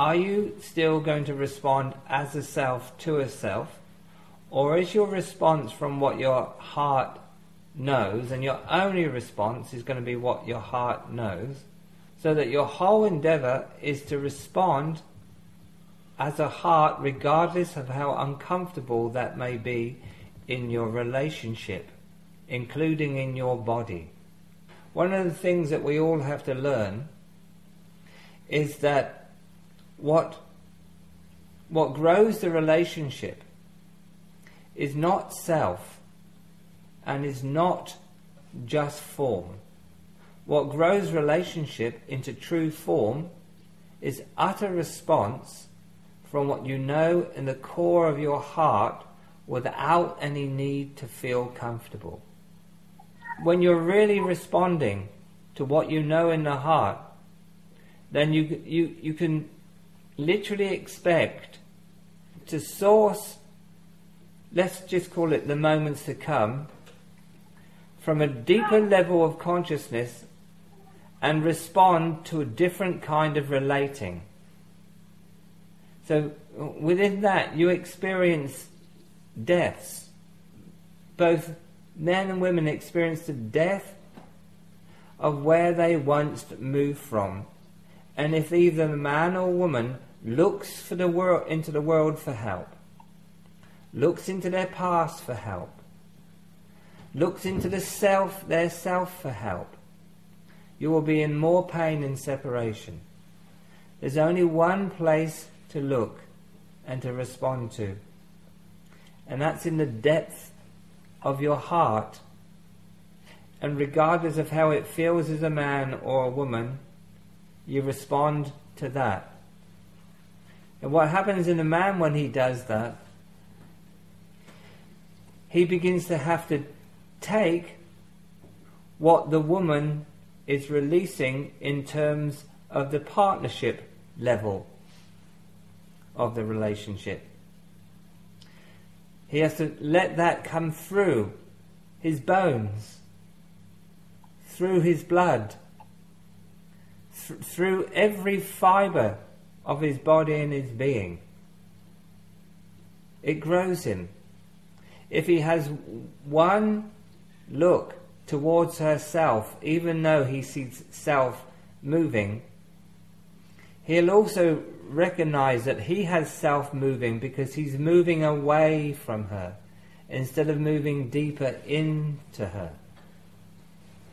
are you still going to respond as a self to a self? Or is your response from what your heart knows, and your only response is going to be what your heart knows? So that your whole endeavor is to respond as a heart, regardless of how uncomfortable that may be in your relationship, including in your body. One of the things that we all have to learn is that what, what grows the relationship is not self and is not just form. What grows relationship into true form is utter response from what you know in the core of your heart without any need to feel comfortable. When you're really responding to what you know in the heart, then you, you, you can literally expect to source, let's just call it the moments to come, from a deeper level of consciousness and respond to a different kind of relating. So within that, you experience deaths. Both men and women experience the death of where they once moved from. And if either man or woman looks for the world into the world for help, looks into their past for help, looks into the self, their self for help, you will be in more pain and separation. There's only one place to look and to respond to. And that's in the depth of your heart. And regardless of how it feels as a man or a woman, you respond to that. And what happens in a man when he does that, he begins to have to take what the woman is releasing in terms of the partnership level of the relationship. He has to let that come through his bones, through his blood, th- through every fibre of his body and his being. It grows him. If he has one look towards herself, even though he sees self moving, he'll also recognize that he has self moving because he's moving away from her instead of moving deeper into her.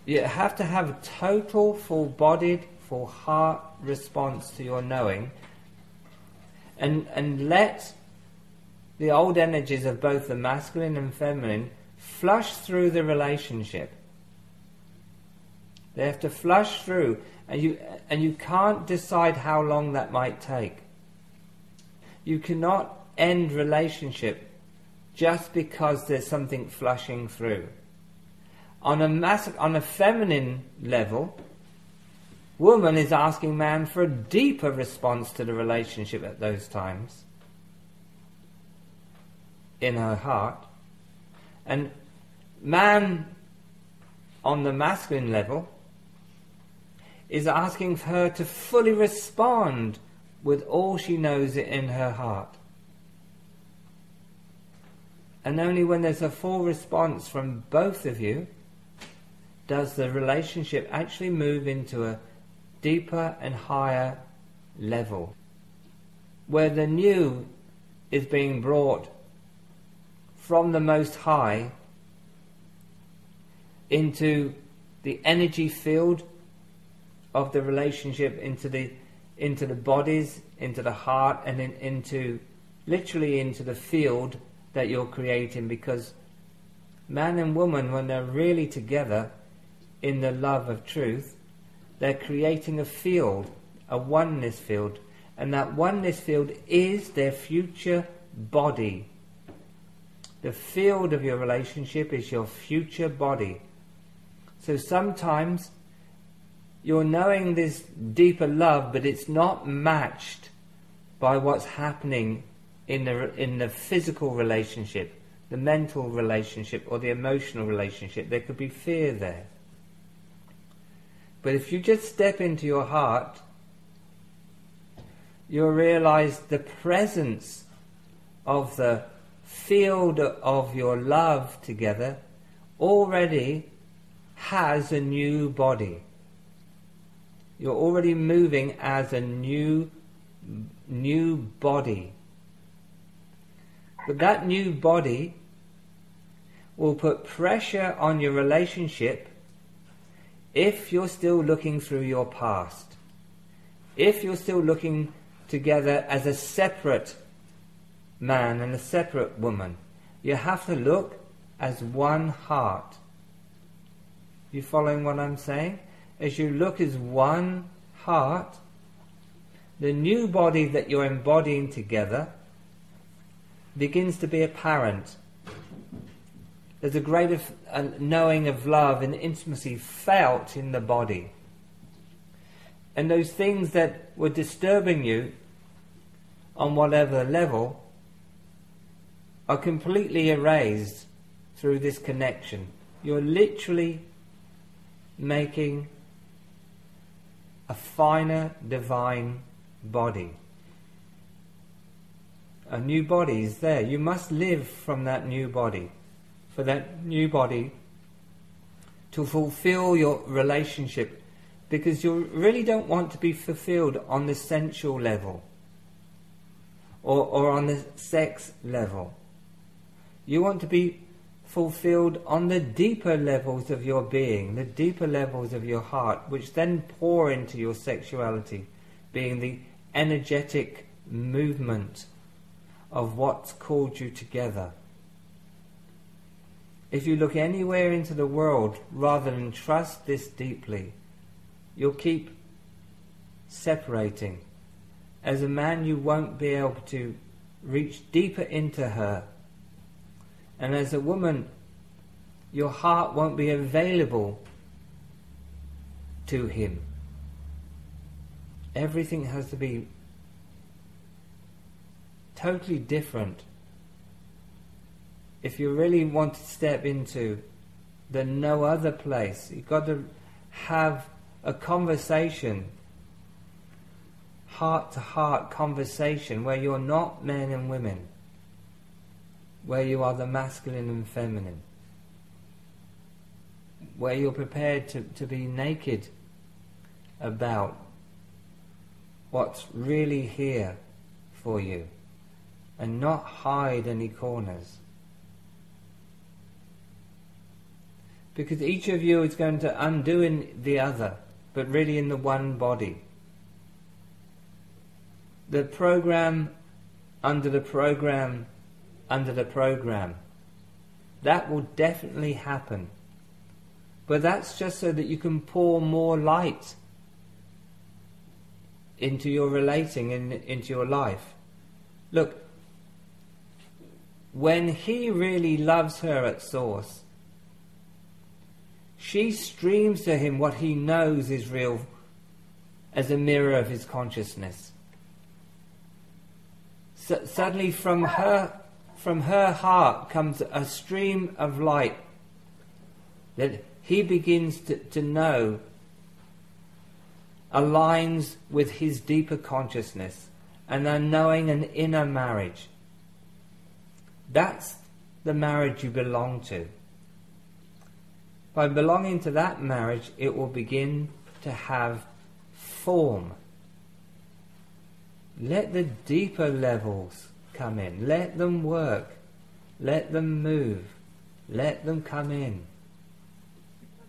You have to have a total, full bodied, full heart response to your knowing and, and let the old energies of both the masculine and feminine flush through the relationship. They have to flush through and you, and you can't decide how long that might take. You cannot end relationship just because there's something flushing through. On a, mass, on a feminine level, woman is asking man for a deeper response to the relationship at those times in her heart. And man, on the masculine level, is asking her to fully respond with all she knows in her heart. And only when there's a full response from both of you does the relationship actually move into a deeper and higher level, where the new is being brought from the Most High into the energy field of the relationship into the into the bodies, into the heart, and in, into literally into the field that you're creating. Because man and woman, when they're really together in the love of truth, they're creating a field, a oneness field, and that oneness field is their future body. The field of your relationship is your future body. So sometimes you're knowing this deeper love, but it's not matched by what's happening in the, in the physical relationship, the mental relationship, or the emotional relationship. There could be fear there. But if you just step into your heart, you'll realize the presence of the field of your love together already has a new body. You're already moving as a new new body. But that new body will put pressure on your relationship if you're still looking through your past. If you're still looking together as a separate man and a separate woman, you have to look as one heart. You following what I'm saying? As you look as one heart, the new body that you're embodying together begins to be apparent. There's a greater uh, knowing of love and intimacy felt in the body. And those things that were disturbing you on whatever level are completely erased through this connection. You're literally making a finer divine body. A new body is there. You must live from that new body. For that new body to fulfill your relationship because you really don't want to be fulfilled on the sensual level or, or on the sex level. You want to be fulfilled on the deeper levels of your being, the deeper levels of your heart, which then pour into your sexuality, being the energetic movement of what's called you together. If you look anywhere into the world rather than trust this deeply, you'll keep separating. As a man, you won't be able to reach deeper into her and as a woman, your heart won't be available to him. Everything has to be totally different. If you really want to step into the no other place, you've got to have a conversation, heart to heart conversation, where you're not men and women where you are the masculine and feminine, where you're prepared to, to be naked about what's really here for you and not hide any corners. Because each of you is going to undo in the other, but really in the one body. The program under the program under the program. That will definitely happen. But that's just so that you can pour more light into your relating in, into your life. Look, when he really loves her at source, she streams to him what he knows is real as a mirror of his consciousness. So, suddenly, from her from her heart comes a stream of light that he begins to, to know aligns with his deeper consciousness and they're knowing an inner marriage. That's the marriage you belong to. By belonging to that marriage, it will begin to have form. Let the deeper levels come in. Let them work. Let them move. Let them come in.